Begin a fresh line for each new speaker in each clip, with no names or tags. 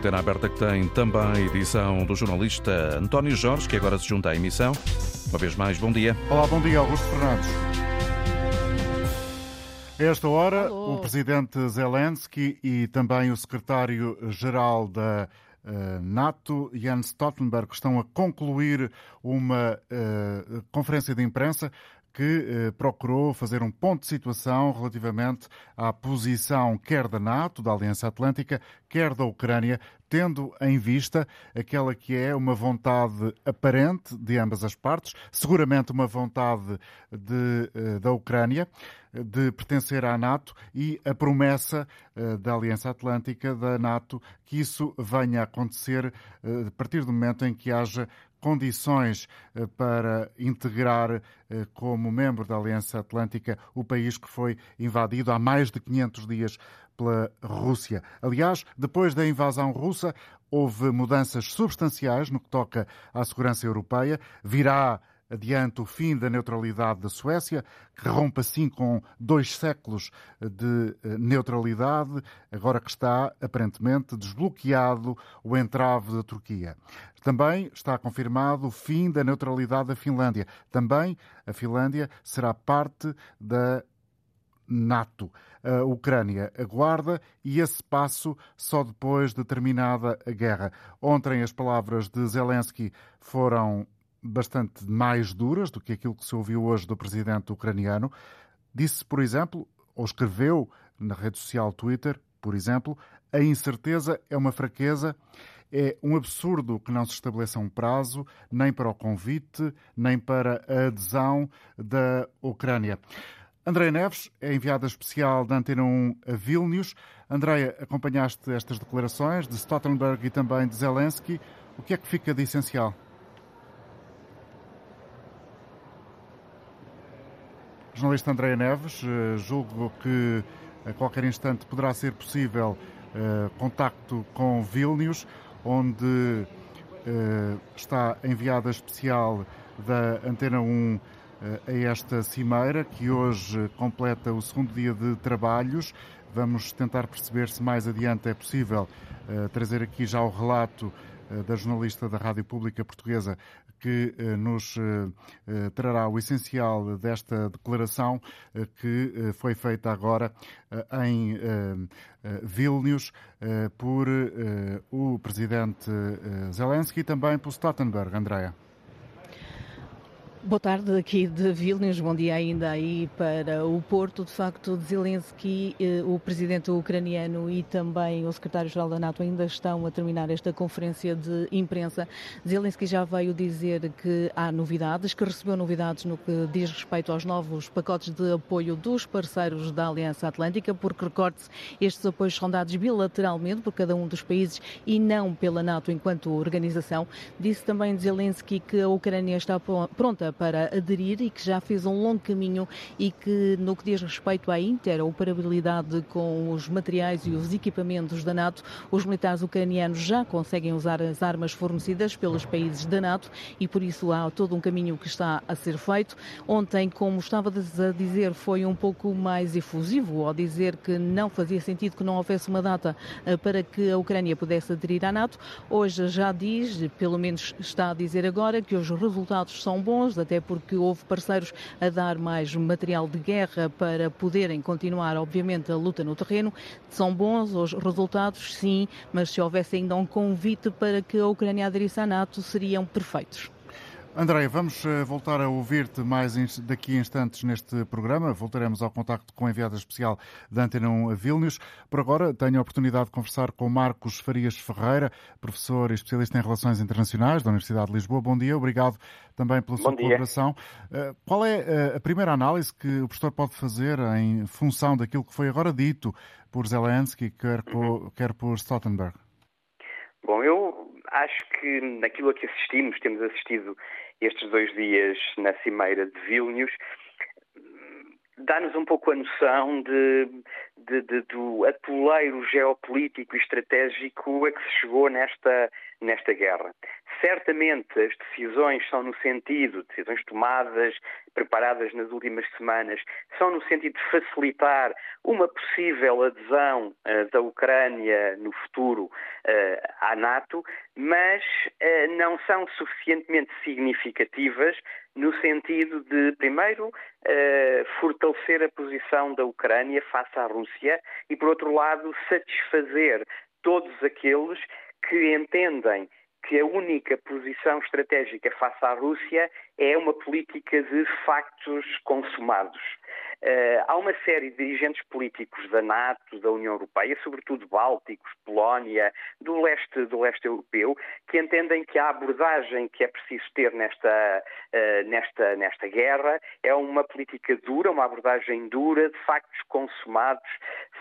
Antena Aberta que tem também a edição do jornalista António Jorge, que agora se junta à emissão. Uma vez mais, bom dia.
Olá, bom dia, Augusto Fernandes. A esta hora, Alô. o presidente Zelensky e também o secretário-geral da uh, NATO, Jens Stoltenberg, estão a concluir uma uh, conferência de imprensa que eh, procurou fazer um ponto de situação relativamente à posição quer da NATO, da Aliança Atlântica, quer da Ucrânia, tendo em vista aquela que é uma vontade aparente de ambas as partes, seguramente uma vontade de, eh, da Ucrânia de pertencer à NATO e a promessa eh, da Aliança Atlântica, da NATO, que isso venha a acontecer eh, a partir do momento em que haja condições eh, para integrar eh, como membro da Aliança Atlântica o país que foi invadido há mais de 500 dias pela Rússia. Aliás, depois da invasão russa, houve mudanças substanciais no que toca à segurança europeia. Virá adiante o fim da neutralidade da Suécia, que rompe assim com dois séculos de eh, neutralidade, agora que está aparentemente desbloqueado o entrave da Turquia. Também está confirmado o fim da neutralidade da Finlândia. Também a Finlândia será parte da NATO. A Ucrânia aguarda e esse passo só depois de terminada a guerra. Ontem as palavras de Zelensky foram bastante mais duras do que aquilo que se ouviu hoje do presidente ucraniano. Disse, por exemplo, ou escreveu na rede social Twitter, por exemplo, a incerteza é uma fraqueza. É um absurdo que não se estabeleça um prazo, nem para o convite, nem para a adesão da Ucrânia. Andréia Neves é enviada especial da Antena 1 a Vilnius. Andréia, acompanhaste estas declarações de Stoltenberg e também de Zelensky. O que é que fica de essencial? Jornalista Andréia Neves, eh, julgo que a qualquer instante poderá ser possível uh, contacto com Vilnius, onde uh, está enviada especial da Antena 1 uh, a esta cimeira, que hoje completa o segundo dia de trabalhos. Vamos tentar perceber se mais adiante é possível trazer aqui já o relato da jornalista da Rádio Pública Portuguesa que eh, nos eh, eh, trará o essencial desta declaração que foi feita agora em Vilnius por o presidente Zelensky e também por Stoltenberg. Andréa.
Boa tarde aqui de Vilnius, bom dia ainda aí para o Porto. De facto, Zelensky, eh, o presidente ucraniano e também o secretário-geral da NATO ainda estão a terminar esta conferência de imprensa. Zelensky já veio dizer que há novidades, que recebeu novidades no que diz respeito aos novos pacotes de apoio dos parceiros da Aliança Atlântica, porque recorde-se, estes apoios são dados bilateralmente por cada um dos países e não pela NATO enquanto organização. Disse também Zelensky que a Ucrânia está pronta para aderir e que já fez um longo caminho e que, no que diz respeito à interoperabilidade com os materiais e os equipamentos da NATO, os militares ucranianos já conseguem usar as armas fornecidas pelos países da NATO e, por isso, há todo um caminho que está a ser feito. Ontem, como estava a dizer, foi um pouco mais efusivo ao dizer que não fazia sentido que não houvesse uma data eh, para que a Ucrânia pudesse aderir à NATO. Hoje já diz, pelo menos está a dizer agora, que os resultados são bons, até porque houve parceiros a dar mais material de guerra para poderem continuar, obviamente, a luta no terreno. São bons os resultados, sim, mas se houvesse ainda um convite para que a Ucrânia aderisse à NATO, seriam perfeitos.
Andréia, vamos eh, voltar a ouvir-te mais daqui a instantes neste programa. Voltaremos ao contacto com a enviada especial da Antena 1 a Vilnius. Por agora, tenho a oportunidade de conversar com Marcos Farias Ferreira, professor e especialista em Relações Internacionais da Universidade de Lisboa. Bom dia, obrigado também pela sua colaboração. Eh, qual é eh, a primeira análise que o professor pode fazer em função daquilo que foi agora dito por Zelensky, quer quer por Stoltenberg?
Bom, eu acho que naquilo a que assistimos, temos assistido estes dois dias na Cimeira de Vilnius, dá-nos um pouco a noção de, de, de, do atoleiro geopolítico e estratégico a que se chegou nesta, nesta guerra. certamente as decisões são no sentido, decisões tomadas, preparadas nas últimas semanas, são no sentido de facilitar uma possível adesão uh, da Ucrânia no futuro uh, à NATO, mas uh, não são suficientemente significativas no sentido de, primeiro, fortalecer a posição da Ucrânia face à Rússia e, por outro lado, satisfazer todos aqueles que entendem que a única posição estratégica face à Rússia é uma política de factos consumados. Uh, há uma série de dirigentes políticos da NATO, da União Europeia, sobretudo bálticos, Polónia, do leste, do leste europeu, que entendem que a abordagem que é preciso ter nesta, uh, nesta, nesta guerra é uma política dura, uma abordagem dura de factos consumados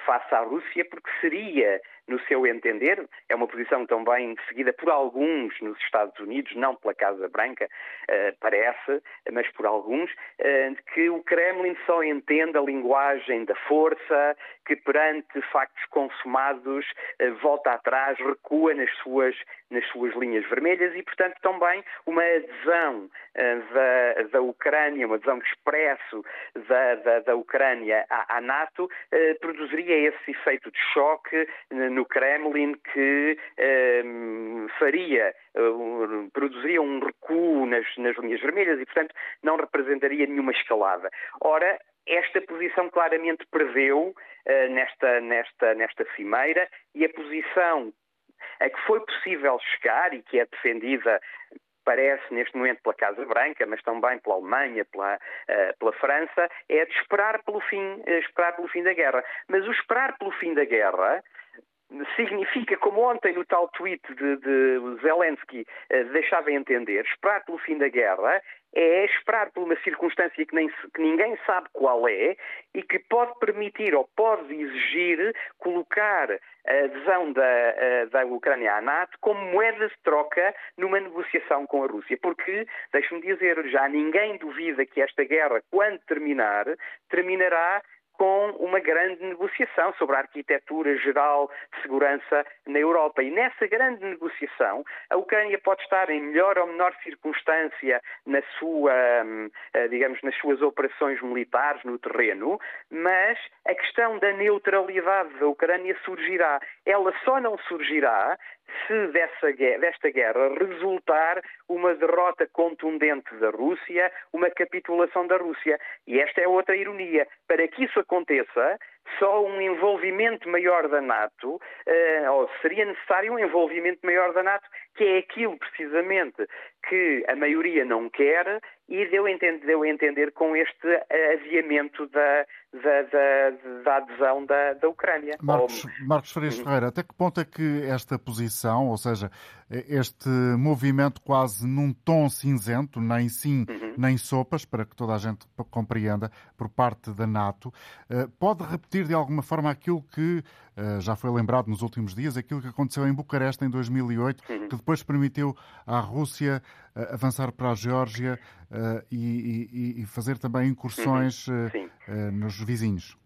face à Rússia, porque seria no seu entender, é uma posição também seguida por alguns nos Estados Unidos, não pela Casa Branca, uh, parece, mas por alguns, uh, que o Kremlin só entende a linguagem da força, que perante factos consumados uh, volta atrás, recua nas suas, nas suas linhas vermelhas e, portanto, também uma adesão da, da Ucrânia, uma adesão expresso da, da, da Ucrânia à, à NATO, produziria esse efeito de choque no Kremlin que ehm, faria, uh, produziria um recuo nas, nas linhas vermelhas e, portanto, não representaria nenhuma escalada. Ora, esta posição claramente preveu uh, nesta, nesta, nesta cimeira e a posição a que foi possível chegar e que é defendida parece neste momento pela Casa Branca, mas também pela Alemanha, pela, uh, pela França, é de esperar pelo fim, esperar pelo fim da guerra. Mas o esperar pelo fim da guerra significa, como ontem no tal tweet de, de Zelensky uh, deixava entender, esperar pelo fim da guerra é esperar por uma circunstância que, nem, que, ninguém sabe qual é e que pode permitir ou pode exigir colocar a adesão da, da Ucrânia à NATO como moeda de troca numa negociação com a Rússia. Porque, deixe-me dizer, já ninguém duvida que esta guerra, quando terminar, terminará com uma grande negociação sobre a arquitetura geral de segurança na Europa. E nessa grande negociação, a Ucrânia pode estar em melhor ou menor circunstância na sua, hum, eh, digamos, nas suas operações militares no terreno, mas a questão da neutralidade da Ucrânia surgirá. Ela só não surgirá se dessa, desta guerra resultar uma derrota contundente da Rússia, uma capitulação da Rússia. E esta é outra ironia. Para que isso aconteça, só um envolvimento maior da NATO, uh, ou seria necessário um envolvimento maior da NATO, que é aquilo precisamente que a maioria não quer e deu a entender, deu a entender com este aviamento da, da, da, da adesão da, da Ucrânia.
Marcos, Marcos Farias uhum. Ferreira, até que ponto é que esta posição, ou seja, este movimento quase num tom cinzento, nem sim, uhum. nem sopas, para que toda a gente compreenda, por parte da NATO, eh, pode repetir de alguma forma aquilo que eh, já foi lembrado nos últimos dias, aquilo que aconteceu em Bucareste em 2008, uhum. que depois permitiu à Rússia eh, avançar para a Geórgia e, e, e, fazer também incursões uhum. Nos vizinhos?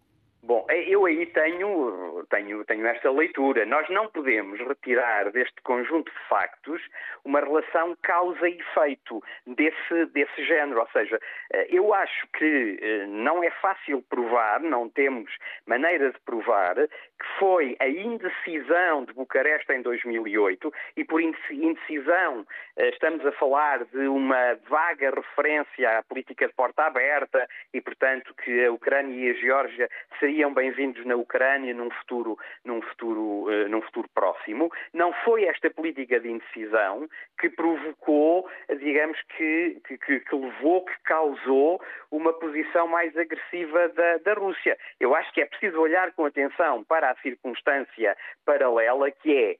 Bom, eu aí tenho, tenho, tenho esta leitura. Nós não podemos retirar deste conjunto de factos uma relação causa e efeito desse, desse género. Ou seja, eh, eu acho que eh, não é fácil provar, não temos maneira de provar, que foi a indecisão de Bucareste em 2008, e por indecisão eh, estamos a falar de uma vaga referência à política de porta aberta e, portanto, que a Ucrânia e a Geórgia seriam bem-vindos na Ucrânia num futuro, num futuro, num futuro próximo. Não foi esta política de indecisão que provocou, digamos que, que, que levou, que causou uma posição mais agressiva da, da Rússia. Eu acho que é preciso olhar com atenção para a circunstância paralela que é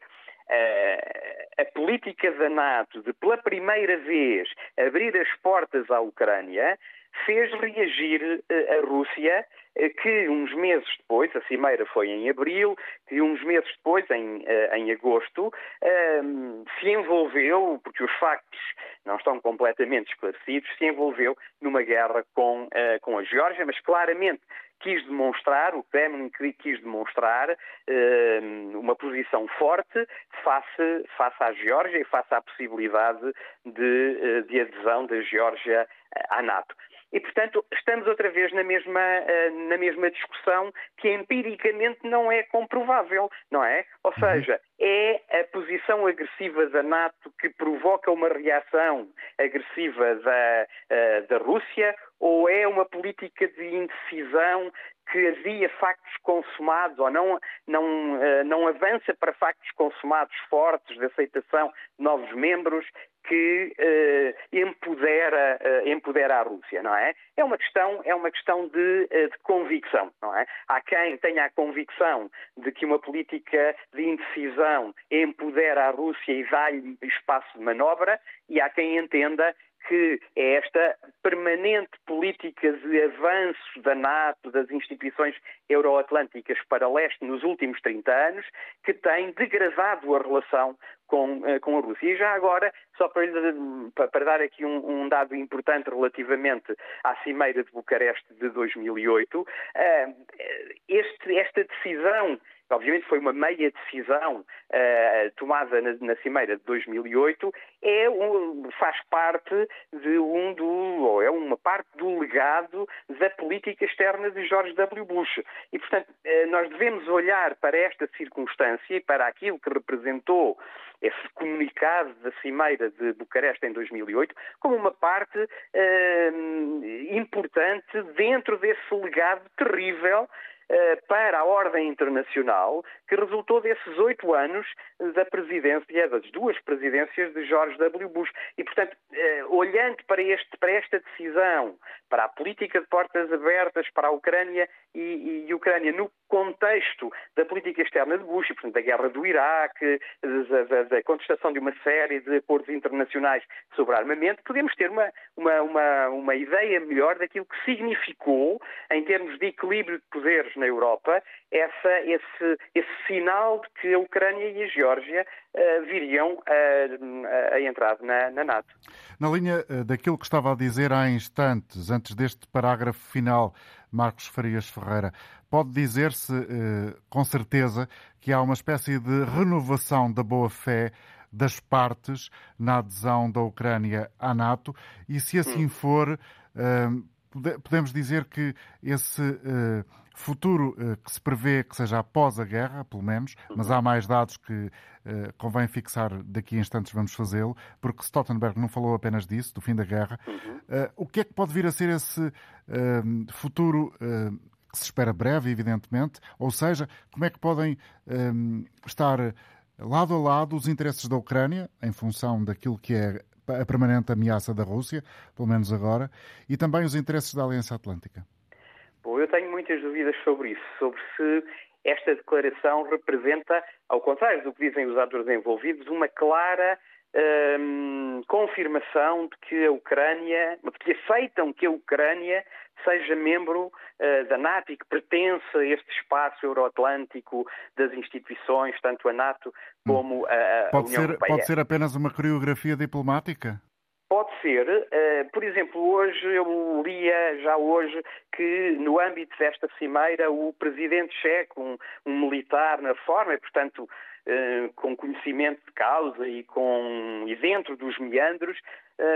Uh, a política da NATO de, pela primeira vez, abrir as portas à Ucrânia fez reagir uh, a Rússia eh, que uns meses depois, a cimeira foi em abril, que uns meses depois, em, eh, em agosto, ehm, se envolveu, porque os factos não estão completamente esclarecidos, se envolveu numa guerra com, eh, com a Geórgia, mas claramente quis demonstrar, o Kremlin quis demonstrar uma posição forte face, face à Geórgia e face à possibilidade de, de adesão da Geórgia à NATO. E, portanto, estamos outra vez na mesma, eh, na mesma discussão que empiricamente não é comprovável, não é? Ou uhum. seja, é a posição agressiva da NATO que provoca uma reação agressiva da, eh, da Rússia ou é uma política de indecisão que havia factos consumados ou não, não, eh, não avança para factos consumados fortes de aceitação de novos membros que eh, empodera, eh, empodera a Rússia, não é? É uma questão, é uma questão de, eh, de, convicção, não é? Há quem tenha a convicção de que uma política de indecisão empodera a Rússia e dá-lhe espaço de manobra e há quem entenda que é esta permanente política de avanço da NATO, das instituições euroatlânticas para leste nos últimos 30 anos, que tem degradado a relação com, eh, com a Rússia. E já agora, só para, para dar aqui um, um, dado importante relativamente à Cimeira de Bucareste de 2008, eh, este, esta decisão obviamente foi uma meia decisão uh, tomada na, na, Cimeira de 2008, é um, faz parte de um do, ou é uma parte do legado da política externa de George W. Bush. E, portanto, uh, nós devemos olhar para esta circunstância e para aquilo que representou esse comunicado da Cimeira de Bucareste em 2008 como uma parte uh, importante dentro desse legado terrível para a ordem internacional que resultou desses oito anos da presidência, das duas presidências de George W. Bush. E, portanto, eh, olhando para, este, para esta decisão, para a política de portas abertas para a Ucrânia e, e Ucrânia no contexto da política externa de Bush, portanto, da guerra do Iraque, da, da, contestação de uma série de acordos internacionais sobre armamento, podemos ter uma, uma, uma, uma ideia melhor daquilo que significou, em termos de equilíbrio de poderes na Europa essa, esse, esse sinal de que a Ucrânia e a Geórgia uh, viriam a, a entrar na, na, NATO.
Na linha eh, daquilo que estava a dizer há instantes, antes deste parágrafo final, Marcos Farias Ferreira, pode dizer-se uh, com certeza que há uma espécie de renovação da boa-fé das partes na adesão da Ucrânia à NATO e, se assim hum. for, uh, podemos dizer que esse uh, futuro uh, que se prevê que seja após a guerra, pelo menos, mas há mais dados que uh, convém fixar daqui a instantes, vamos fazê-lo, porque Stoltenberg não falou apenas disso, do fim da guerra. Uh, o que é que pode vir a ser esse futuro que se espera breve, evidentemente? Ou seja, como é que podem estar lado a lado os interesses da Ucrânia, em função daquilo que é a permanente ameaça da Rússia, pelo menos agora, e também os interesses da Aliança Atlântica?
Bom, eu tenho muitas dúvidas sobre isso, sobre se esta declaração representa, ao contrário do que dizem os atores envolvidos, uma clara hum, confirmação de que a Ucrânia, de que aceitam que a Ucrânia seja membro uh, da NATO e que pertence a este espaço euroatlântico das instituições, tanto a NATO como a, a
pode
União
ser,
Europeia.
Pode ser apenas uma coreografia diplomática?
Pode ser. Uh, por exemplo, hoje eu lia já hoje que no âmbito desta cimeira o presidente checo, um, um militar na forma, e portanto uh, com conhecimento de causa e, com, e dentro dos meandros,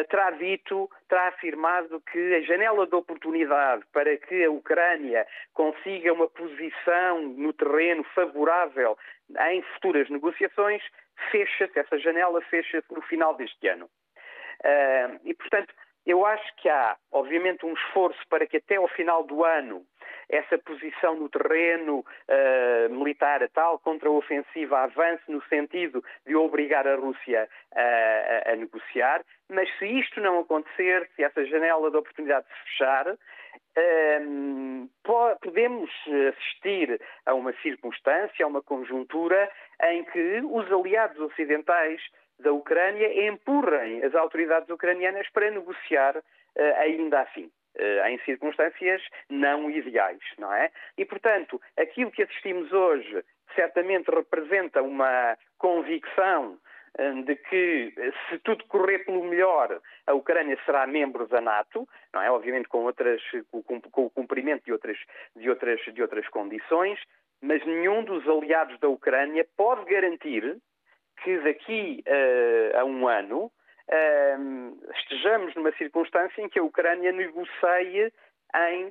terá dito, terá afirmado que a janela de oportunidade para que a Ucrânia consiga uma posição no terreno favorável em futuras negociações fecha-se, essa janela fecha-se no final deste ano. Uh, e, portanto, eu acho que há, obviamente, um esforço para que até ao final do ano essa posição no terreno uh, militar a contra-ofensiva avance no sentido de obrigar a Rússia a, a, negociar, mas se isto não acontecer, se essa janela de oportunidade se fechar, um, podemos assistir a uma circunstância, a uma conjuntura em que os aliados ocidentais da Ucrânia empurrem as autoridades ucranianas para negociar uh, ainda assim. Uh, em circunstâncias não ideais, não é? E, portanto, aquilo que assistimos hoje certamente representa uma convicção de que, se tudo correr pelo melhor, a Ucrânia será membro da NATO, não é? Obviamente com, outras, com, o cumprimento de outras, de, outras, de outras condições, mas nenhum dos aliados da Ucrânia pode garantir que daqui a um ano estejamos numa circunstância em que a Ucrânia negocie em,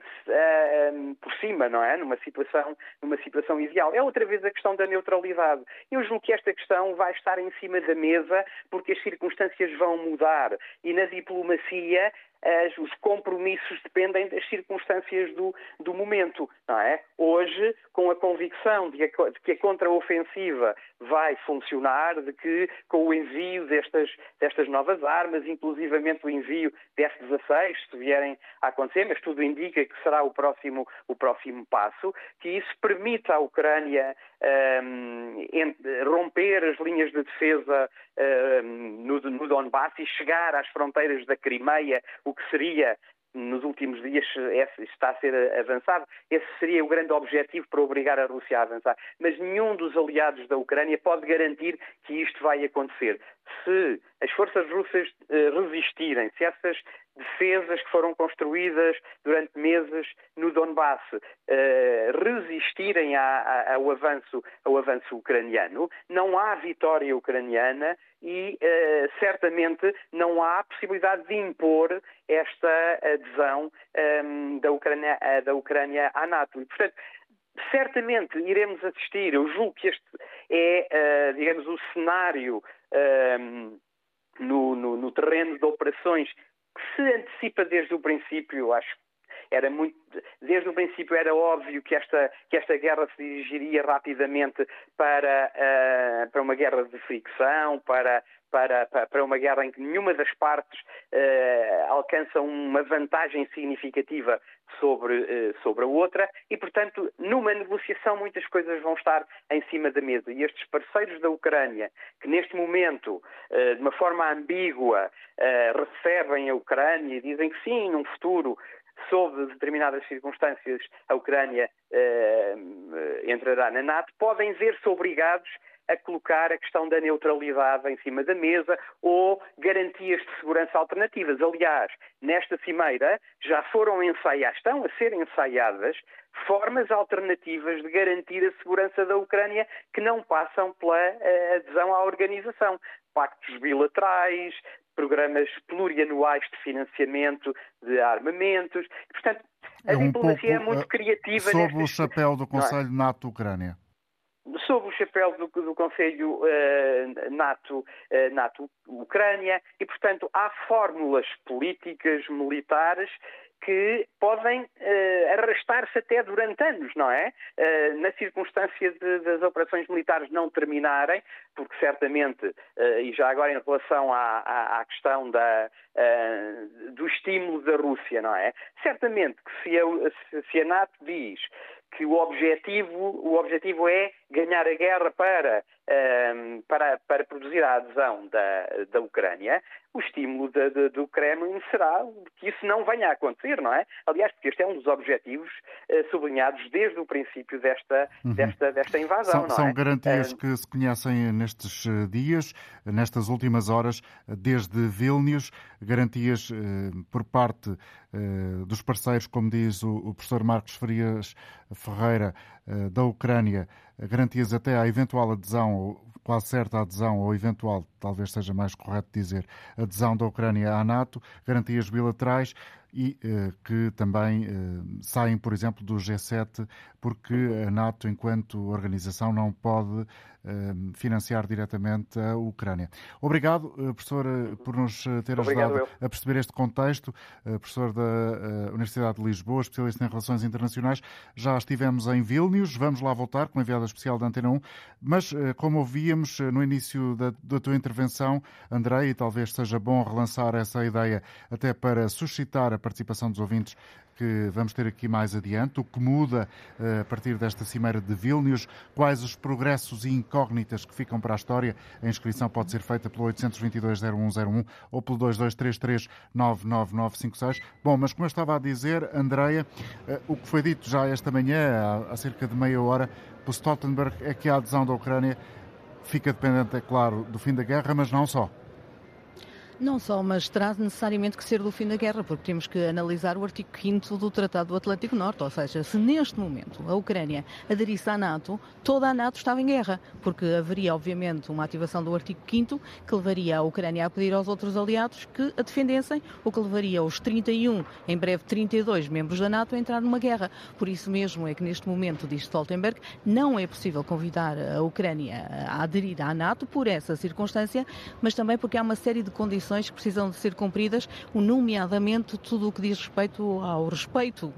por cima, não é? Numa situação, numa situação ideal. É outra vez a questão da neutralidade. Eu julgo que esta questão vai estar em cima da mesa porque as circunstâncias vão mudar e na diplomacia as, os compromissos dependem das circunstâncias do, do momento, não é? Hoje, com a convicção de, a, de que a contraofensiva vai funcionar, de que com o envio destas, destas novas armas, inclusivamente o envio de F-16, se vierem a acontecer, mas tudo indica que será o próximo, o próximo passo, que isso permita à Ucrânia romper as linhas de defesa um, no, no Donbass e chegar às fronteiras da Crimeia, o que seria nos últimos dias está a ser avançado. Esse seria o grande objetivo para obrigar a Rússia a avançar. Mas nenhum dos aliados da Ucrânia pode garantir que isto vai acontecer. Se as forças russas eh, resistirem, se essas defesas que foram construídas durante meses no Donbass eh, resistirem ao, avanço, ao avanço ucraniano, não há vitória ucraniana e uh, certamente não há possibilidade de impor esta adesão um, ehm, da, Ucrânia, da Ucrânia à NATO. E, portanto, certamente iremos assistir, eu julgo que este é, uh, digamos, o cenário um, ehm, no, no, no terreno de operações que se antecipa desde o princípio, acho era muito, desde o princípio era óbvio que esta, que esta guerra se dirigiria rapidamente para, uh, para uma guerra de fricção, para, para, para, uma guerra em que nenhuma das partes uh, alcança uma vantagem significativa sobre, uh, sobre a outra e, portanto, numa negociação muitas coisas vão estar em cima da mesa. E estes parceiros da Ucrânia, que neste momento, uh, de uma forma ambígua, recebem a Ucrânia e dizem que sim, num futuro sob determinadas circunstâncias, a Ucrânia eh, entrará na NATO, podem ver-se obrigados a colocar a questão da neutralidade em cima da mesa ou garantias de segurança alternativas. Aliás, nesta cimeira já foram ensaiadas, estão a ser ensaiadas formas alternativas de garantir a segurança da Ucrânia que não passam pela eh, adesão à organização. Pactos bilaterais, programas plurianuais de financiamento de armamentos. Portanto, a é um diplomacia é muito criativa.
Sob o chapéu do é? Conselho é? NATO-Ucrânia.
Sob o chapéu do, do Conselho uh, NATO, uh, NATO-Ucrânia, e, portanto, há fórmulas políticas, militares que podem uh, arrastar-se até durante anos, não é? Uh, na circunstância de, das operações militares não terminarem, porque certamente, uh, e já agora em relação à, à, à questão da, do estímulo da Rússia, não é? Certamente que se a, se a NATO diz que o objetivo, o objetivo é ganhar a guerra para, um, para, para produzir a adesão da, da Ucrânia, o estímulo de, de, do Kremlin será que isso não venha a acontecer, não é? Aliás, porque este é um dos objetivos uh, sublinhados desde o princípio desta, uhum. desta, desta invasão,
são, são
é?
garantias uh, que se conhecem nestes eh, dias, nestas últimas horas, desde Vilnius, garantias uh, por parte dos parceiros, como diz o, o professor Marcos Farias Ferreira, da Ucrânia, garantias até à eventual adesão, quase certa adesão, ou eventual, talvez seja mais correto dizer, adesão da Ucrânia à NATO, garantias bilaterais e eh, que também eh, saem, por exemplo, do G7, porque a NATO, enquanto organização, não pode financiar diretamente a Ucrânia. Obrigado, professor, por nos ter ajudado a perceber este contexto. Professor da Universidade de Lisboa, especialista em relações internacionais. Já estivemos em Vilnius, vamos lá voltar com a enviada especial da Antena 1, mas como ouvíamos no início da, da tua intervenção, André, e talvez seja bom relançar essa ideia até para suscitar a participação dos ouvintes que vamos ter aqui mais adiante, o que muda uh, a partir desta cimeira de Vilnius, quais os progressos e incógnitas que ficam para a história. A inscrição pode ser feita pelo 822-0101 ou pelo 2233-99956. Bom, mas como eu estava a dizer, Andreia, uh, o que foi dito já esta manhã, há, cerca de meia hora, pelo Stoltenberg, é que a adesão da Ucrânia fica dependente, é claro, do fim da guerra, mas não só.
Não só, mas terá necessariamente que ser do fim da guerra, porque temos que analisar o artigo 5 do Tratado do Atlântico Norte, ou seja, se neste momento a Ucrânia aderisse à NATO, toda a NATO estava em guerra, porque haveria, obviamente, uma ativação do artigo 5 que levaria a Ucrânia a pedir aos outros aliados que a defendessem, o que levaria os 31, em breve 32 membros da NATO a entrar numa guerra. Por isso mesmo é que neste momento, diz Stoltenberg, não é possível convidar a Ucrânia a aderir à NATO por essa circunstância, mas também porque há uma série de condições condições que precisam de ser cumpridas, nomeadamente tudo o que diz respeito ao respeito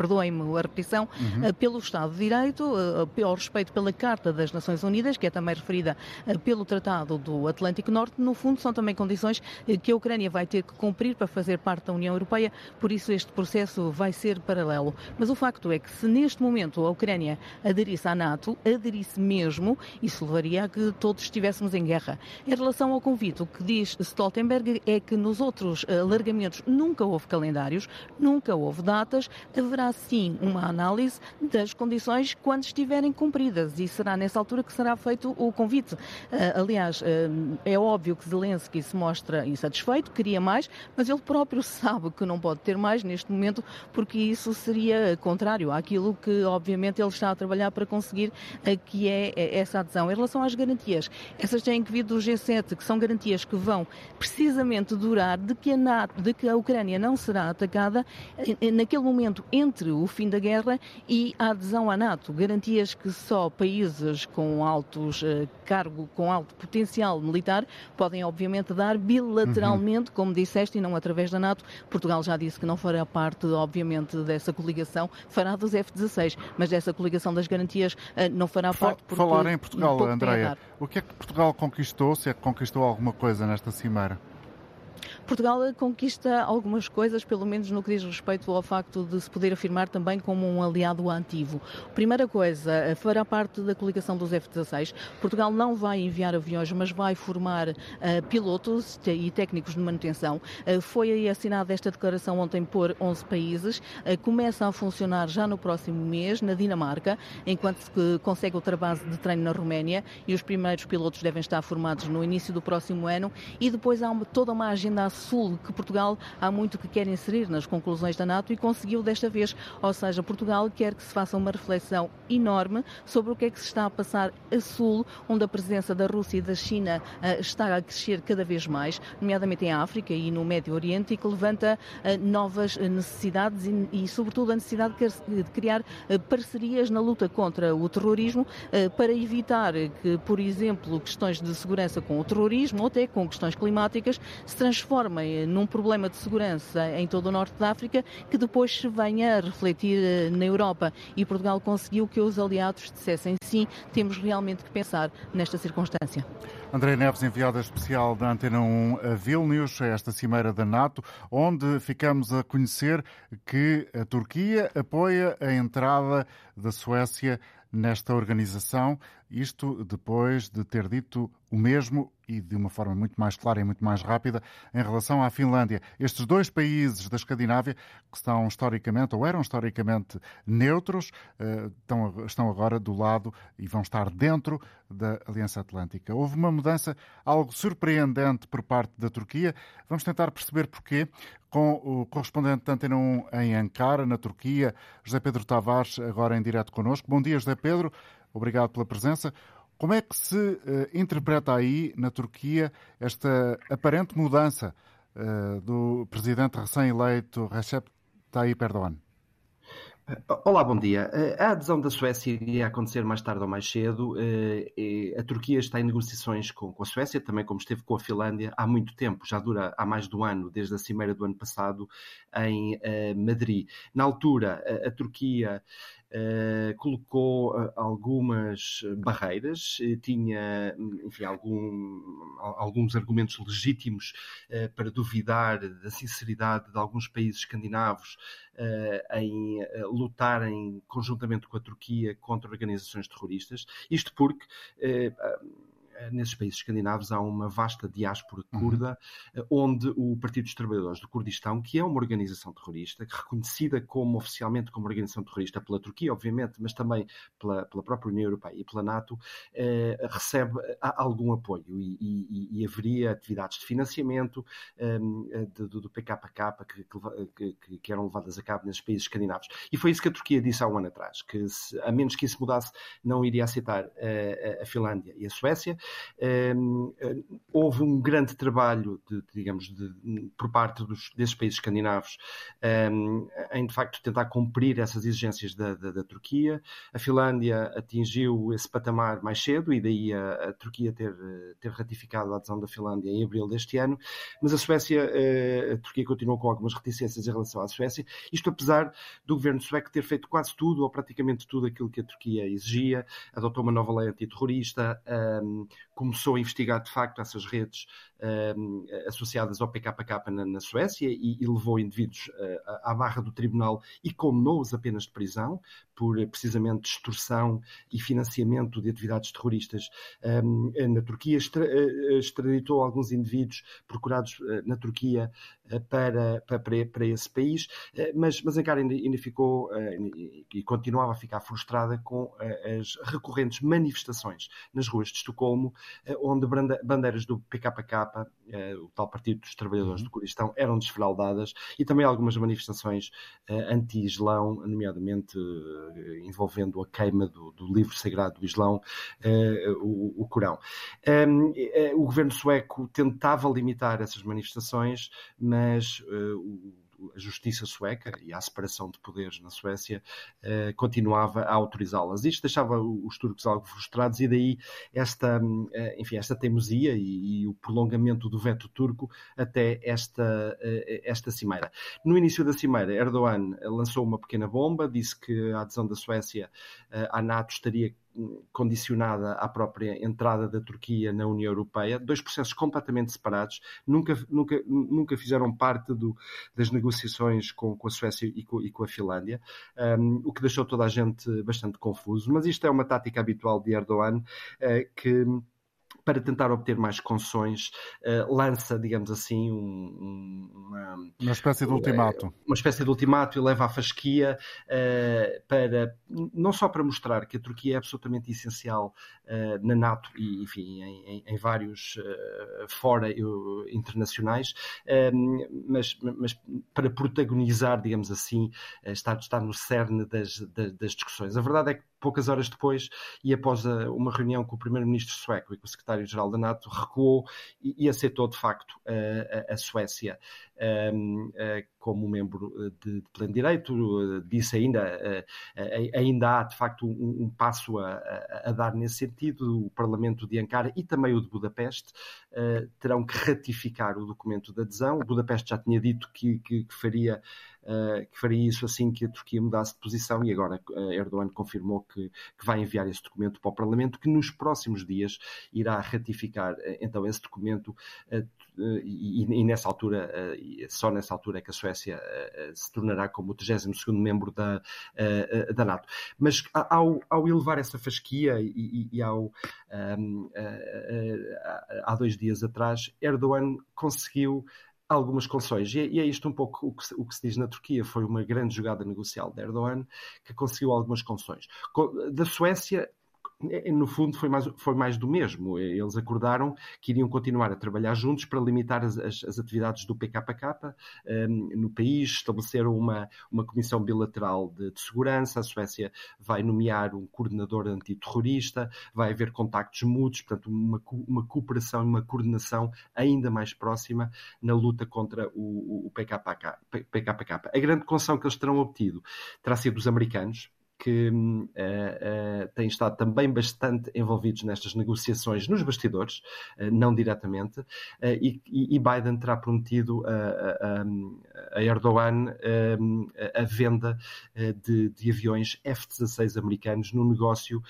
perdoem-me a repetição, uhum. Eh, pelo Estado de Direito, eh, ao respeito pela Carta das Nações Unidas, que é também referida eh, pelo Tratado do Atlântico Norte, no fundo são também condições que a Ucrânia vai ter que cumprir para fazer parte da União Europeia, por isso este processo vai ser paralelo. Mas o facto é que se neste momento a Ucrânia aderisse à NATO, aderisse mesmo, isso levaria a que todos estivéssemos em guerra. Em relação ao convite, o que diz Stoltenberg é que nos outros alargamentos nunca houve calendários, nunca houve datas, haverá sim uma análise das condições quando estiverem cumpridas e será nessa altura que será feito o convite. Uh, aliás, uh, é óbvio que Zelensky se mostra insatisfeito, queria mais, mas ele próprio sabe que não pode ter mais neste momento porque isso seria contrário àquilo que obviamente ele está a trabalhar para conseguir, uh, que é, é essa adesão. Em relação às garantias, essas têm que vir do G7, que são garantias que vão precisamente durar de que a NATO, de que a Ucrânia não será atacada naquele momento entre entre o fim da guerra e a adesão à NATO. Garantias que só países com altos uh, cargo, com alto potencial militar, podem obviamente dar bilateralmente, uhum. como disseste, e não através da NATO. Portugal já disse que não fará parte, obviamente, dessa coligação, fará dos F-16, mas dessa coligação das garantias uh, não fará parte.
Porque Falar em Portugal, Andréia, o que é que Portugal conquistou, se é que conquistou alguma coisa nesta cimeira?
Portugal conquista algumas coisas, pelo menos no que diz respeito ao facto de se poder afirmar também como um aliado ativo. Primeira coisa, fará parte da coligação dos F-16. Portugal não vai enviar aviões, mas vai formar uh, pilotos e técnicos de manutenção. Uh, foi aí assinada esta declaração ontem por 11 países. Uh, começa a funcionar já no próximo mês, na Dinamarca, enquanto se consegue outra base de treino na Roménia e os primeiros pilotos devem estar formados no início do próximo ano. E depois há uma, toda uma agenda Sul, que Portugal há muito que quer inserir nas conclusões da NATO e conseguiu desta vez. Ou seja, Portugal quer que se faça uma reflexão enorme sobre o que é que se está a passar a Sul, onde a presença da Rússia e da China uh, está a crescer cada vez mais, nomeadamente em África e no Médio Oriente, e que levanta uh, novas necessidades e, e, sobretudo, a necessidade de criar parcerias na luta contra o terrorismo para evitar que, por exemplo, questões de segurança com o terrorismo ou até com questões climáticas se transformem transformem num problema de segurança em todo o norte da África que depois se venha a refletir eh, na Europa. E Portugal conseguiu que os aliados dissessem sim, temos realmente que pensar nesta circunstância.
André Neves, enviada especial da Antena 1 a Vilnius, a esta cimeira da NATO, onde ficamos a conhecer que a Turquia apoia a entrada da Suécia nesta organização. Isto depois de ter dito o mesmo e de uma forma muito mais clara e muito mais rápida em relação à Finlândia. Estes dois países da Escandinávia, que estão historicamente ou eram historicamente neutros, eh, estão agora do lado e vão estar dentro da Aliança Atlântica. Houve uma mudança algo surpreendente por parte da Turquia. Vamos tentar perceber porquê com o correspondente da Antena 1 em Ankara, na Turquia, José Pedro Tavares, agora em direto connosco. Bom dia, José Pedro. Obrigado pela presença. Como é que se uh, interpreta aí, na Turquia, esta aparente mudança uh, do presidente recém-eleito Recep Tayyip Erdogan?
Olá, bom dia. A adesão da Suécia iria acontecer mais tarde ou mais cedo. Eh, a Turquia está em negociações com a Suécia, também como esteve com a Finlândia há muito tempo, já dura há mais de um ano, desde a cimeira do ano passado em Madrid. Na altura, a Turquia colocou uh, algumas barreiras, uh, tinha, enfim, algum, alguns argumentos legítimos para duvidar da sinceridade de alguns países escandinavos em lutarem conjuntamente com a Turquia contra organizações terroristas. Isto porque nesses países escandinavos há uma vasta diáspora uhum. curda, uhum. onde o Partido dos Trabalhadores do Kurdistão, que é uma organização terrorista, reconhecida como oficialmente como organização terrorista pela Turquia, obviamente, mas também pela, pela própria União Europeia e pela NATO, eh, recebe algum apoio e, e, e, haveria atividades de financiamento um, do, do, PKK que, que, que, eram levadas a cabo nesses países escandinavos. E foi isso que a Turquia disse há um ano atrás, que se, a menos que isso mudasse, não iria aceitar a, a Finlândia e a Suécia. Um, houve um grande trabalho, de, digamos, de, por parte dos, desses países escandinavos em, de facto, tentar cumprir essas exigências da, da, da, Turquia. A Finlândia atingiu esse patamar mais cedo e daí a, a Turquia ter, ter ratificado a adesão da Finlândia em abril deste ano, mas a Suécia, eh, a Turquia continuou com algumas reticências em relação à Suécia, isto apesar do governo sueco ter feito quase tudo, ou praticamente tudo aquilo que a Turquia exigia, adotou uma nova lei antiterrorista, um, começou a investigar de facto essas redes um, associadas ao PKK na, na Suécia e, e, levou indivíduos uh, à barra do tribunal e condenou-os apenas de prisão por precisamente extorsão e financiamento de atividades terroristas. Um, na Turquia, extra, uh, extraditou alguns indivíduos procurados uh, na Turquia para, para, para esse país, mas, mas Ankara ainda, ainda ficou e continuava a ficar frustrada com as recorrentes manifestações nas ruas de Estocolmo, onde bandeiras do PKK eh, o tal Partido dos Trabalhadores uhum. do Kurdistão, eram desfraldadas e também algumas manifestações eh, anti-Islão, nomeadamente eh, envolvendo a queima do, do livro sagrado do Islão, o, o Corão. Um, o governo sueco tentava limitar essas manifestações, mas o a justiça sueca e a separação de poderes na Suécia uh, continuava a autorizá-las. Isto deixava os turcos algo frustrados e daí esta, uh, enfim, esta teimosia e, e, o prolongamento do veto turco até esta, uh, esta cimeira. No início da cimeira, Erdogan lançou uma pequena bomba, disse que a adesão da Suécia à NATO estaria condicionada à própria entrada da Turquia na União Europeia, dois processos completamente separados, nunca, nunca, nunca fizeram parte do, das negociações com, com a Suécia e com, e com a Finlândia, um, o que deixou toda a gente bastante confuso. Mas isto é uma tática habitual de Erdogan, uh, que para tentar obter mais concessões, uh, lança, digamos assim, um,
uma, uma espécie de ultimato. Uh,
uma espécie de ultimato e leva à fasquia uh, para, não só para mostrar que a Turquia é absolutamente essencial na NATO e, enfim, em, em vários fora internacionais, mas, mas, para protagonizar, digamos assim, estar, estar no cerne das, das, das discussões. A verdade é que poucas horas depois, e após a, uma reunião com o primeiro-ministro sueco e com o secretário-geral da NATO, recuou e, e aceitou de facto a, a, Suécia. Um, como membro de, de pleno direito. Uh, disse ainda, uh, ainda há de facto um, um passo a, a, dar nesse sentido. O Parlamento de Ankara e também o de Budapeste terão que ratificar o documento de adesão. O Budapeste já tinha dito que, que, que faria que faria isso assim que a Turquia mudasse de posição e agora Erdogan confirmou que, que, vai enviar esse documento para o Parlamento, que nos próximos dias irá ratificar então esse documento e, e, nessa altura, só nessa altura é que a Suécia se tornará como o 32 membro da, da NATO. Mas ao, ao elevar essa fasquia e, e ao um, há dois dias atrás, Erdogan conseguiu algumas concessões. E, é, e é isto um pouco o que, o que, se diz na Turquia. Foi uma grande jogada negocial de Erdogan que conseguiu algumas concessões. Da Suécia, no fundo foi mais, foi mais do mesmo. Eles acordaram que iriam continuar a trabalhar juntos para limitar as, as, as atividades do PKK um, no país, estabeleceram uma, uma comissão bilateral de, de, segurança, a Suécia vai nomear um coordenador antiterrorista, vai haver contactos mútuos, portanto uma, uma cooperação e uma coordenação ainda mais próxima na luta contra o, o PKK, PKK. A grande concessão que eles terão obtido terá sido dos americanos, que uh, uh, têm estado também bastante envolvidos nestas negociações nos bastidores, uh, não diretamente, e, e, Biden terá prometido a, a, a Erdogan a venda de, de, aviões F-16 americanos num negócio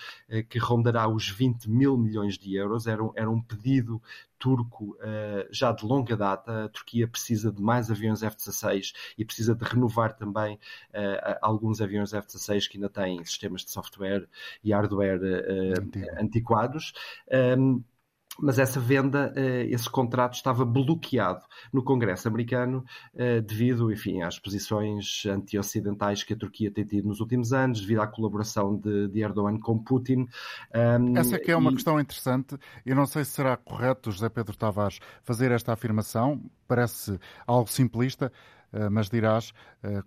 que rondará os 20 mil milhões de euros. Era era um pedido turco uh, já de longa data. A Turquia precisa de mais aviões F-16 e precisa de renovar também uh, alguns aviões F-16 que ainda têm sistemas de software e hardware uh, antiquados. Um, mas essa venda, eh, esse contrato estava bloqueado no Congresso americano eh, devido, enfim, às posições anti-ocidentais que a Turquia tem tido nos últimos anos, devido à colaboração de, de Erdogan com Putin.
Essa que é uma e... questão interessante. Eu não sei se será correto, José Pedro Tavares, fazer esta afirmação. Parece algo simplista, eh, mas dirás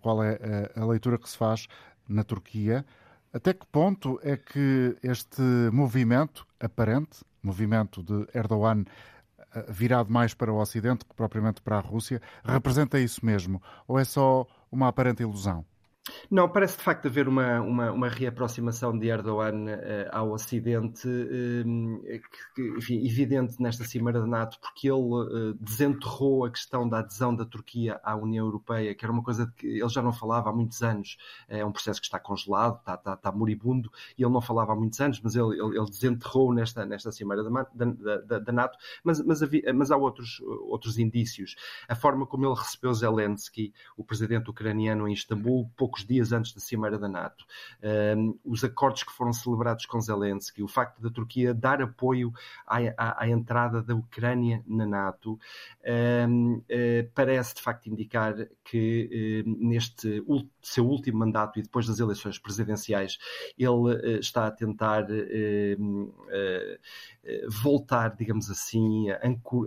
qual é a leitura que se faz na Turquia. Até que ponto é que este movimento aparente movimento de Erdogan eh, virado mais para o Ocidente que propriamente para a Rússia, representa isso mesmo? Ou é só uma aparente ilusão?
Não, parece de facto haver uma, uma, uma reaproximação de Erdogan uh, ao Ocidente, uh, que, enfim, evidente nesta Cimeira da NATO, porque ele uh, desenterrou a questão da adesão da Turquia à União Europeia, que era uma coisa que ele já não falava há muitos anos. É um processo que está congelado, está, está, está moribundo, e ele não falava há muitos anos, mas ele, ele, ele desenterrou nesta, nesta Cimeira da, da, da, da NATO. Mas, mas, havia, mas há outros, outros indícios. A forma como ele recebeu Zelensky, o presidente ucraniano, em Istambul, poucos dias antes da Cimeira da NATO, um, os acordos que foram celebrados com Zelensky, o facto da Turquia dar apoio à, à, à entrada da Ucrânia na NATO, um, uh, eh, parece de facto indicar que uh, neste seu último mandato e depois das eleições presidenciais, ele uh, está a tentar voltar, digamos assim, a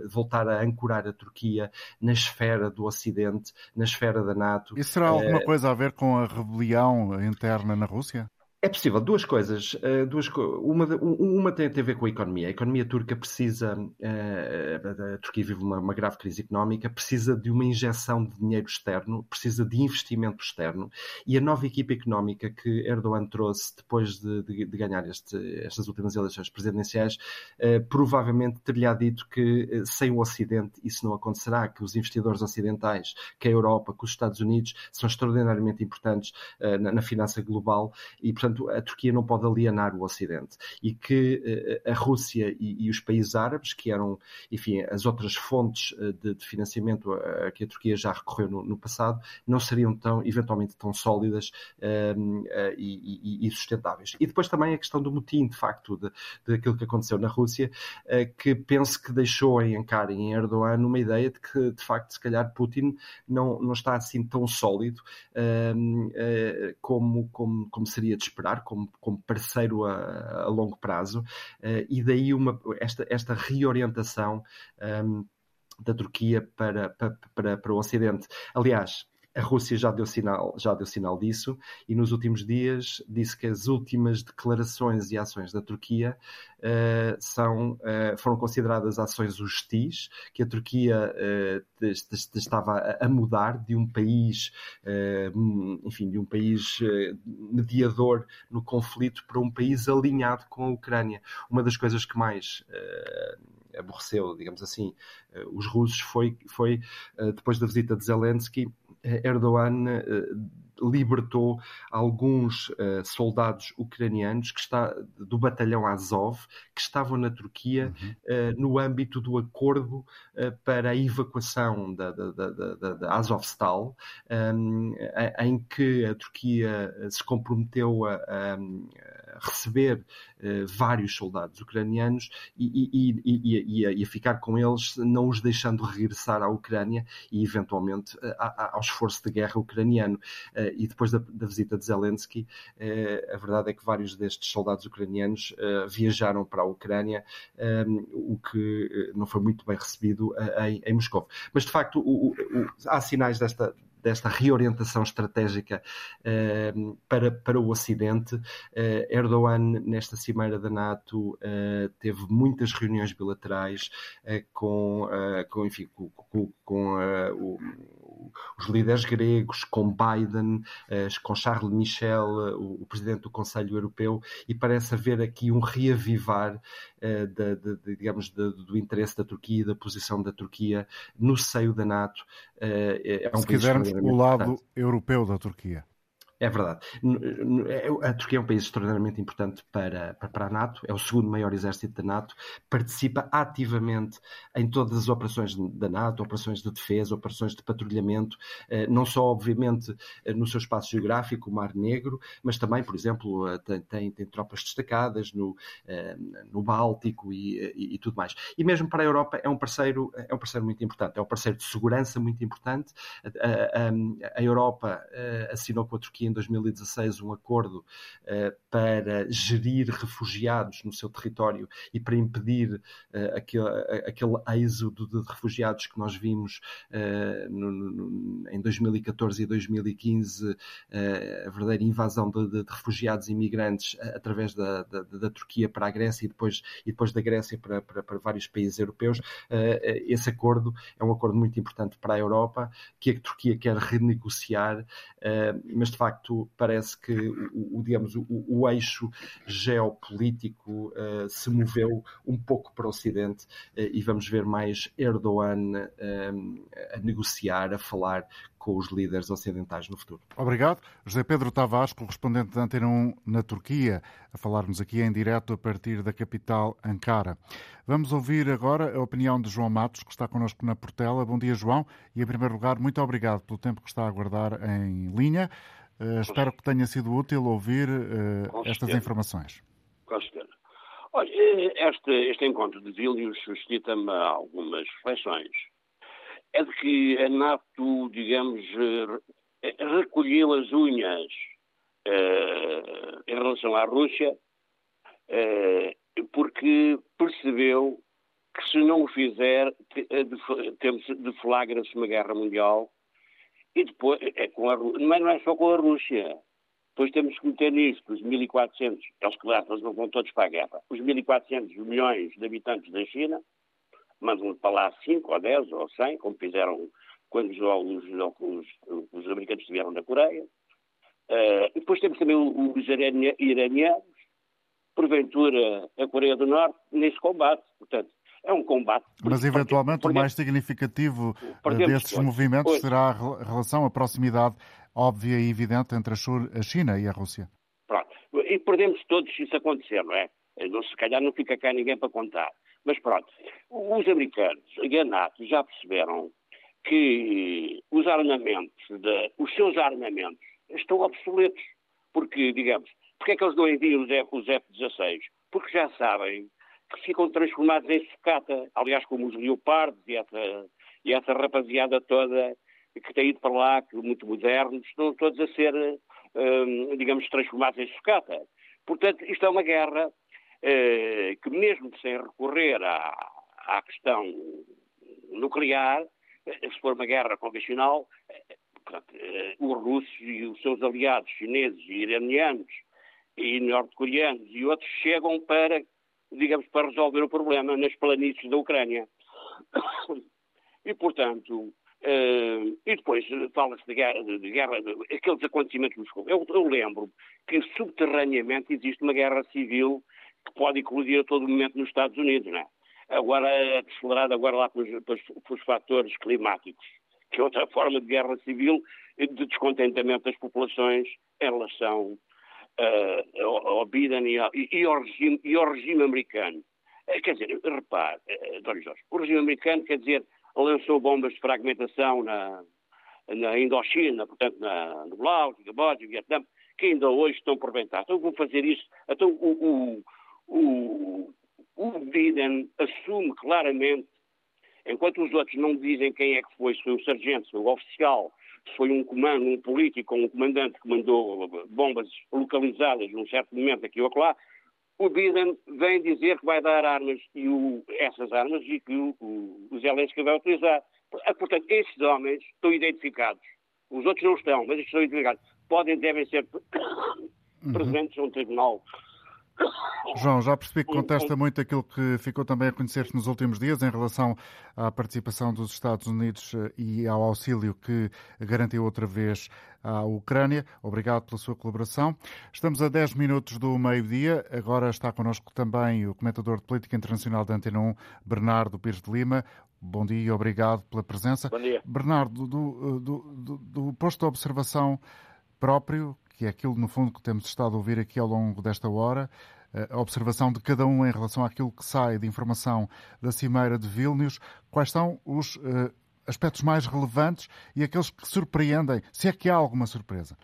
voltar a ancorar a Turquia na esfera do Ocidente, na esfera da NATO.
Isso será alguma coisa a ver com a rebelião interna na Rússia?
É possível, duas coisas. Eh, duas, uma, uma tem a ver com a economia. A economia turca precisa, eh, a Turquia vive uma, uma, grave crise económica, precisa de uma injeção de dinheiro externo, precisa de investimento externo. E a nova equipa económica que Erdogan trouxe depois de, de, de ganhar este, estas últimas eleições presidenciais, eh, provavelmente teria dito que sem o Ocidente isso não acontecerá, que os investidores ocidentais, que a Europa, que os Estados Unidos são extraordinariamente importantes na, na finança global e, portanto, portanto, a Turquia não pode alienar o Ocidente e que uh, a Rússia e, e, os países árabes, que eram, enfim, as outras fontes uh, de, de, financiamento a, a, que a Turquia já recorreu no, no, passado, não seriam tão, eventualmente, tão sólidas uh, e, e, sustentáveis. E depois também a questão do motim, de facto, de, de aquilo que aconteceu na Rússia, que penso que deixou em Ankara e em Erdogan uma ideia de que, de facto, se calhar Putin não, não está assim tão sólido como, como, como seria de esperar como, como parceiro a, a longo prazo, uh, e daí uma, esta, esta reorientação um, ehm, da Turquia para, para, para, para o Ocidente. Aliás, a Rússia já deu sinal, já deu sinal disso e nos últimos dias disse que as últimas declarações e ações da Turquia uh, são, uh, foram consideradas ações hostis, que a Turquia uh, estava a mudar de um país, enfim, de um país mediador no conflito para um país alinhado com a Ucrânia. Uma das coisas que mais aborreceu, digamos assim, os russos foi, foi depois da visita de Zelensky, Erdogan eh, libertou alguns uh, soldados ucranianos que está, do batalhão Azov que estavam na Turquia uhum. uh, no âmbito do acordo uh, para a evacuação da, da, da, da Azovstal, um, em que a Turquia se comprometeu a, a receber vários soldados ucranianos e, e, e, e, a, ficar com eles, não os deixando regressar à Ucrânia e eventualmente ao esforço de guerra ucraniano e depois da, da, visita de Zelensky, eh, a verdade é que vários destes soldados ucranianos eh, viajaram para a Ucrânia, ehm, o que eh, não foi muito bem recebido em, em Moscou. Mas, de facto, o, o, há sinais desta, desta reorientação estratégica uh, para, para o Ocidente. Uh, Erdogan, nesta cimeira da NATO, uh, teve muitas reuniões bilaterais com, com, enfim, com, com, com o os líderes gregos, com Biden, eh, com Charles Michel, eh, o presidente do Conselho Europeu, e parece haver aqui um reavivar, eh, de, de, de, digamos, do interesse da Turquia e da posição da Turquia no seio da NATO.
É um Se quisermos, o lado importante. europeu da Turquia.
É verdade. É, a Turquia é um país extraordinariamente importante para, para a NATO, é o segundo maior exército da NATO, participa ativamente em todas as operações da NATO, operações de defesa, operações de patrulhamento, eh, não só, obviamente, eh, no seu espaço geográfico, o Mar Negro, mas também, por exemplo, eh, tem, tem, tem tropas destacadas no, no Báltico e, e, e, tudo mais. E mesmo para a Europa é um parceiro, é um parceiro muito importante, é um parceiro de segurança muito importante. A, a, a Europa assinou com a Turquia em 2016 um acordo uh, para gerir refugiados no seu território e para impedir uh, aquele, aquele êxodo de refugiados que nós vimos uh, no, no, em 2014 e 2015, a verdadeira invasão de, de, de refugiados e imigrantes através da, da, da, Turquia para a Grécia e depois, e depois da Grécia para, para, para vários países europeus. esse acordo é um acordo muito importante para a Europa, que a Turquia quer renegociar, mas de facto facto parece que o, o digamos, o, o, eixo geopolítico uh, se moveu um pouco para o Ocidente uh, e vamos ver mais Erdogan uh, a negociar, a falar com os líderes ocidentais no futuro.
Obrigado. José Pedro Tavares, correspondente da Antena 1 na Turquia, a falarmos aqui em direto a partir da capital Ankara. Vamos ouvir agora a opinião de João Matos, que está connosco na Portela. Bom dia, João. E, em primeiro lugar, muito obrigado pelo tempo que está a aguardar em linha. Uh, espero que tenha sido útil ouvir uh, estas informações.
Com certeza. Olha, eh, este, este encontro de Vilnius suscita-me algumas reflexões. É de que a NATO, digamos, recolheu as unhas uh, em relação à Rússia, porque percebeu que se não o fizer, deflagra-se uma guerra mundial e depois, é com a, não, é, não é só com a Rússia. Depois temos que meter nisto os 1.400, eles claro, vão todos para a guerra, os 1.400 milhões de habitantes da China, mandam para lá 5 ou 10 ou 100, como fizeram quando os, os, os americanos estiveram na Coreia. Uh, depois temos também os iranianos, porventura a Coreia do Norte, nesse combate. Portanto, é um combate.
Mas eventualmente porque, o mais significativo eh, desses movimentos será a relação, a proximidade óbvia e evidente entre a China e a Rússia.
Pronto. E perdemos todos se isso acontecer, não é? Não, se calhar não fica cá ninguém para contar. Mas pronto, os americanos e a NATO já perceberam que os armamentos, de, os seus armamentos, estão obsoletos. Porque, digamos, porque é que eles não enviam os F-16? Porque já sabem que ficam transformados em sucata. Aliás, como os leopardos e essa, e essa rapaziada toda que tem ido para lá, que muito modernos, estão todos a ser, hum, digamos, transformados em sucata. Portanto, isto é uma guerra eh, que, mesmo sem recorrer à, à questão nuclear, eh, se for uma guerra convencional, eh, portanto, os russos e os seus aliados chineses e iranianos e norte-coreanos e outros chegam para digamos, para resolver o problema nas planícies da Ucrânia. E, portanto, uh, e depois fala-se de guerra, de, guerra de, aqueles acontecimentos eu, eu lembro que subterraneamente existe uma guerra civil que pode eclodir a todo momento nos Estados Unidos, não é? Agora, acelerada agora lá pelos, pelos fatores climáticos, que é outra forma de guerra civil de descontentamento das populações em relação uh, ao Biden e ao, e, ao regime, e ao regime americano. Uh, quer dizer, repare, uh, Dr. Jorge, o regime americano, quer dizer, lançou bombas de fragmentação na, na Indochina, portanto, na, no Laos, no Vietnã, que ainda hoje estão por ventar. Então, vão fazer isso. Então, o, o, o, o Biden assume claramente, enquanto os outros não dizem quem é que foi, se foi o sargento, se foi o oficial, foi um comando, um político um comandante que mandou bombas localizadas num certo momento aqui ou lá, o Biden vem dizer que vai dar armas e o, essas armas e que o, o, o Zelensky vai utilizar. Ah, portanto, esses homens estão identificados. Os outros não estão, mas estão identificados. Podem, devem ser uhum. presentes num tribunal
João, já percebi que contesta muito aquilo que ficou também a conhecer-se nos últimos dias em relação à participação dos Estados Unidos eh, e ao auxílio que garantiu outra vez à Ucrânia. Obrigado pela sua colaboração. Estamos a 10 minutos do meio-dia. Agora está connosco também o comentador de Política Internacional da Antena 1, Bernardo Pires de Lima. Bom dia e obrigado pela presença.
Bom dia.
Bernardo, do, do, do, do posto de observação próprio que é aquilo, no fundo, que temos estado a ouvir aqui ao longo desta hora, a observação de cada um em relação àquilo que sai de informação da Cimeira de Vilnius. Quais são os uh, aspectos mais relevantes e aqueles que surpreendem, se é que há alguma surpresa?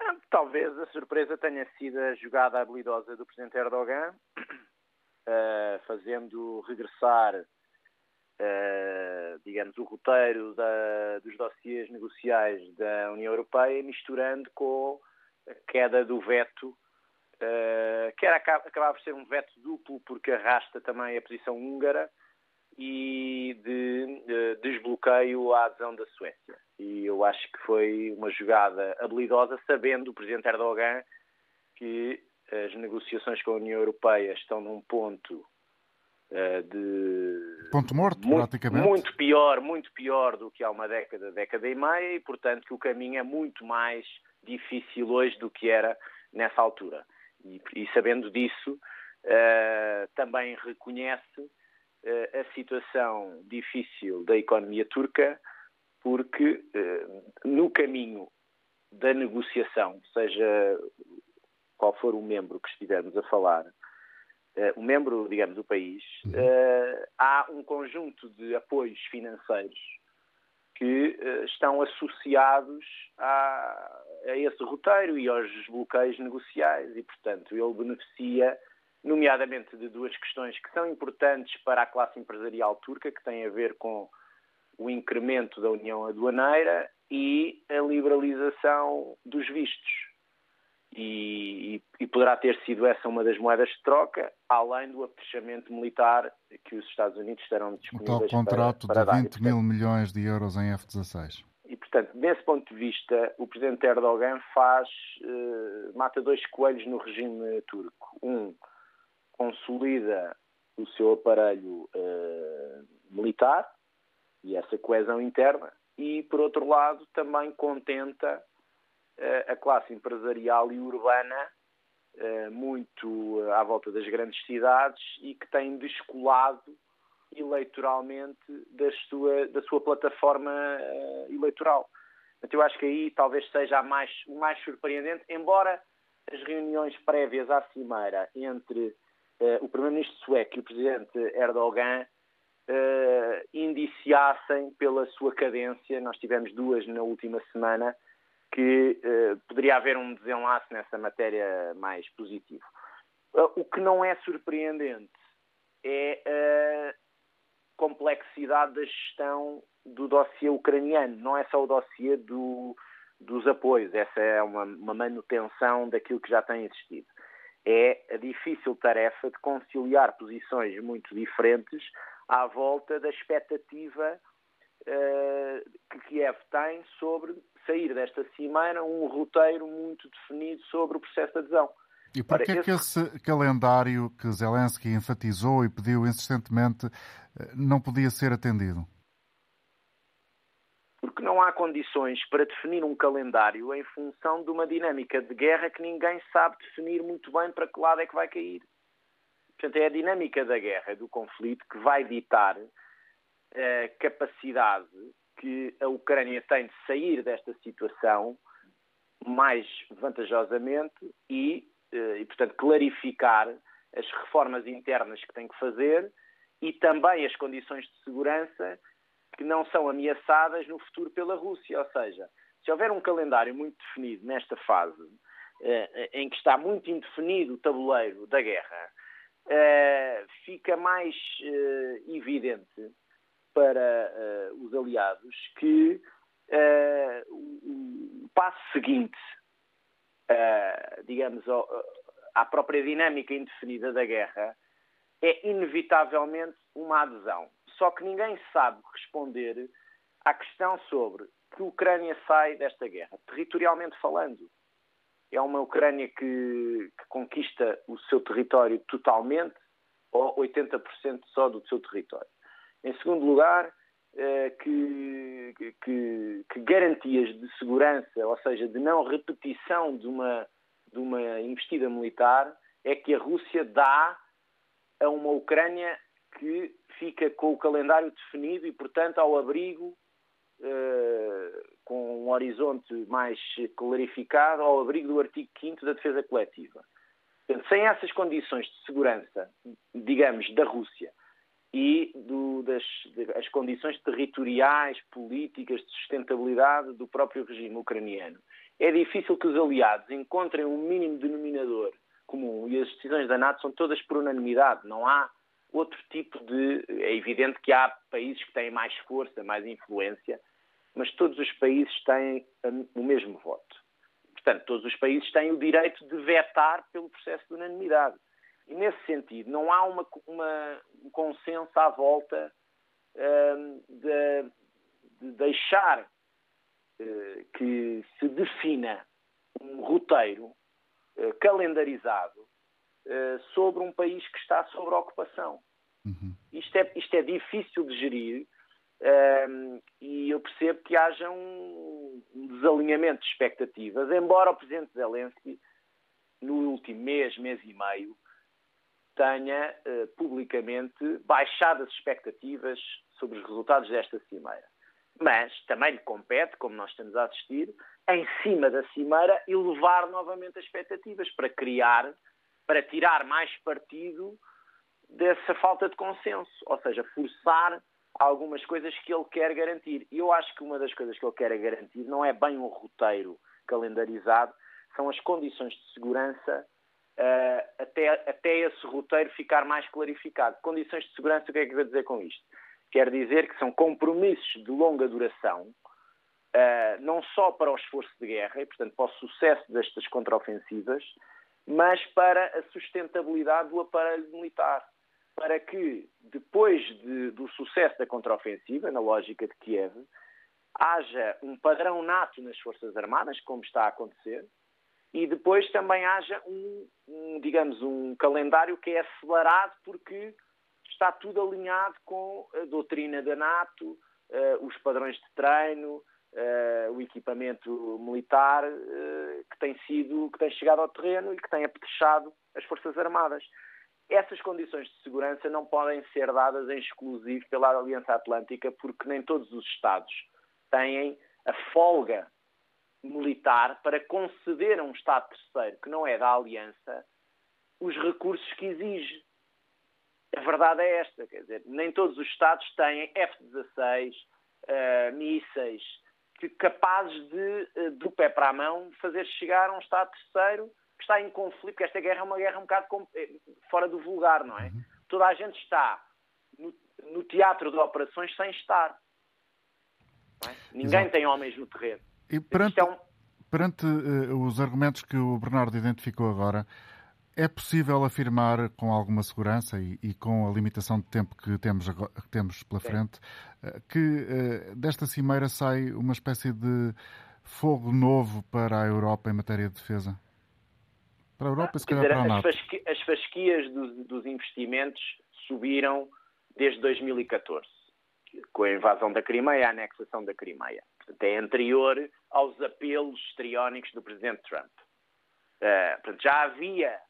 Ah, talvez a surpresa tenha sido a jogada habilidosa do Presidente Erdogan, uh, fazendo regressar, digamos, o roteiro da, dos dossiês negociais da União Europeia, misturando com a queda do veto, uh, que era, acabava por ser um veto duplo, porque arrasta também a posição húngara e de, de desbloqueio à adesão da Suécia. E eu acho que foi uma jogada habilidosa, sabendo o Presidente Erdogan que as negociações com a União Europeia estão num ponto de.
Ponto morto,
muito,
praticamente.
Muito pior, muito pior do que há uma década, década e meia, e portanto que o caminho é muito mais difícil hoje do que era nessa altura. E, e sabendo disso, uh, também reconhece uh, a situação difícil da economia turca, porque uh, no caminho da negociação, seja qual for o membro que estivermos a falar, o membro, digamos, do país, uhum. há um conjunto de apoios financeiros que uh, estão associados a, a, esse roteiro e aos bloqueios negociais e, portanto, ele beneficia, nomeadamente, de duas questões que são importantes para a classe empresarial turca, que têm a ver com o incremento da União Aduaneira e a liberalização dos vistos e, e, poderá ter sido essa uma das moedas de troca, além do apetrechamento militar que os Estados Unidos terão disponíveis
O tal contrato
para,
para de 20 mil milhões de euros em F-16.
E, portanto, desse ponto de vista, o presidente Erdogan faz, uh, mata dois coelhos no regime turco. Um, consolida o seu aparelho uh, militar e essa coesão interna, e, por outro lado, também contenta a classe empresarial e urbana eh, muito eh, à volta das grandes cidades e que tem descolado eleitoralmente da sua, da sua plataforma eh, eleitoral. Portanto, eu acho que aí talvez seja o mais surpreendente, embora as reuniões prévias à cimeira entre o primeiro-ministro sueco e o presidente Erdogan indiciassem pela sua cadência, nós tivemos duas na última semana, que uh, poderia haver um desenlace nessa matéria mais positivo. Uh, o que não é surpreendente é a complexidade da gestão do dossiê ucraniano. Não é só o dossiê do, dos apoios, essa é uma, uma manutenção daquilo que já tem existido. É a difícil tarefa de conciliar posições muito diferentes à volta da expectativa uh, que Kiev tem sobre sair desta cimeira um roteiro muito definido sobre o processo de adesão.
E por que é que esse calendário que Zelensky enfatizou e pediu insistentemente eh, não podia ser atendido?
Porque não há condições para definir um calendário em função de uma dinâmica de guerra que ninguém sabe definir muito bem para que lado é que vai cair. Portanto, é a dinâmica da guerra, do conflito, que vai ditar a capacidade que a Ucrânia tem de sair desta situação mais vantajosamente e, eh, e, portanto, clarificar as reformas internas que tem que fazer e também as condições de segurança que não são ameaçadas no futuro pela Rússia. Ou seja, se houver um calendário muito definido nesta fase, eh, em que está muito indefinido o tabuleiro da guerra, eh, fica mais evidente para uh, os aliados que uh, o, passo seguinte, uh, digamos, ao, à própria dinâmica indefinida da guerra é inevitavelmente uma adesão. Só que ninguém sabe responder à questão sobre que a Ucrânia sai desta guerra, territorialmente falando. É uma Ucrânia que, que conquista o seu território totalmente ou 80% só do seu território. Em segundo lugar, eh, que, que, que, garantias de segurança, ou seja, de não repetição de uma, de uma investida militar, é que a Rússia dá a uma Ucrânia que fica com o calendário definido e, portanto, ao abrigo, eh, com um horizonte mais clarificado ao abrigo do artigo 5 da defesa coletiva. Portanto, sem essas condições de segurança, digamos, da Rússia e do, das de, as condições territoriais, políticas, de sustentabilidade do próprio regime ucraniano, é difícil que os aliados encontrem um mínimo denominador comum e as decisões da NATO são todas por unanimidade. Não há outro tipo de. É evidente que há países que têm mais força, mais influência, mas todos os países têm o mesmo voto. Portanto, todos os países têm o direito de vetar pelo processo de unanimidade. E, nesse sentido, não há uma, uma, um consenso à volta hum, de, de, deixar uh, que se defina um roteiro uh, calendarizado uh, sobre um país que está sob ocupação. Uhum. Isto, é, isto é difícil de gerir um, e eu percebo que haja um, um, desalinhamento de expectativas, embora o Presidente Zelensky, no último mês, mês e meio, tenha uh, publicamente baixado as expectativas sobre os resultados desta cimeira. Mas também lhe compete, como nós estamos a assistir, em cima da cimeira, elevar novamente as expectativas para criar, para tirar mais partido dessa falta de consenso, ou seja, forçar algumas coisas que ele quer garantir. E eu acho que uma das coisas que ele quer garantir não é bem um roteiro calendarizado, são as condições de segurança uh, até, até esse roteiro ficar mais clarificado. Condições de segurança, o que é que eu vou dizer com isto? Quer dizer que são compromissos de longa duração, uh, não só para o esforço de guerra, e portanto para o sucesso destas contraofensivas, mas para a sustentabilidade do aparelho militar para que, depois de, do sucesso da contraofensiva, na lógica de Kiev, haja um padrão nato nas Forças Armadas, como está a acontecer, e depois também haja um, um, digamos, um calendário que é acelerado porque está tudo alinhado com a doutrina da NATO, uh, os padrões de treino, uh, o equipamento militar uh, que tem sido, que tem chegado ao terreno e que tem apetrechado as Forças Armadas. Essas condições de segurança não podem ser dadas em exclusivo pela Aliança Atlântica, porque nem todos os Estados têm a folga militar para conceder a um Estado terceiro que não é da Aliança os recursos que exige. A verdade é esta, quer dizer, nem todos os Estados têm F-16, uh, mísseis, que, capazes de, uh, do pé para a mão, fazer chegar a um Estado terceiro que está em conflito, porque esta guerra é uma guerra um bocado eh, fora do vulgar, não é? Uhum. Toda a gente está no, no, teatro de operações sem estar. É? Ninguém Exato. tem homens no terreno.
E perante, é perante uh, os argumentos que o Bernardo identificou agora, é possível afirmar com alguma segurança e, e, com a limitação de tempo que temos, agora, que temos pela frente uh, que uh, desta cimeira sai uma espécie de fogo novo para a Europa em matéria de defesa? Para a Europa, se calhar dizer, para a NATO.
As, fasqui as fasquias dos, dos investimentos subiram desde 2014, com a invasão da Crimeia a anexação da Crimeia. Portanto, é anterior aos apelos histriónicos do Presidente Trump. Uh, portanto, já havia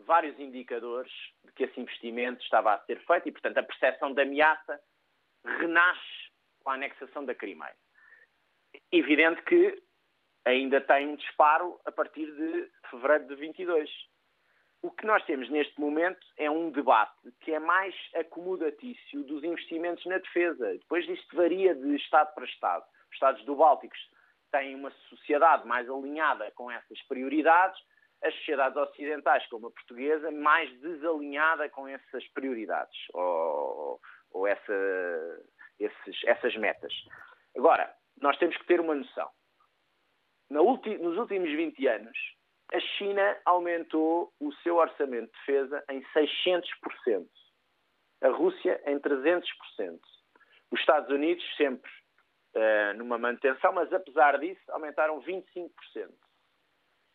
vários indicadores de que esse investimento estava a ser feito e, portanto, a percepção de ameaça renasce com a anexação da Crimeia. Evidente que ainda tem um disparo a partir de fevereiro de 22. O que nós temos neste momento é um debate que é mais acomodatício dos investimentos na defesa. Depois isto varia de Estado para Estado. Os Estados do Báltico têm uma sociedade mais alinhada com essas prioridades, as sociedades ocidentais, como a portuguesa, mais desalinhada com essas prioridades ou, ou essa, esses, essas metas. Agora, nós temos que ter uma noção. Nos últimos 20 anos, a China aumentou o seu orçamento de defesa em 600%, a Rússia em 300%, os Estados Unidos sempre uh, numa manutenção, mas apesar disso aumentaram 25%.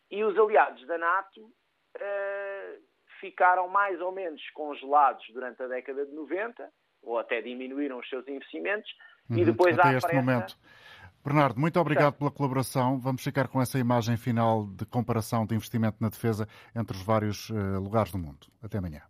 E os aliados da NATO uh, ficaram mais ou menos congelados durante a década de 90, ou até diminuíram os seus investimentos,
uhum, e depois até há este pressa, momento Bernardo, muito obrigado pela colaboração. Vamos ficar com essa imagem final de comparação de investimento na defesa entre os vários uh, lugares do mundo. Até amanhã.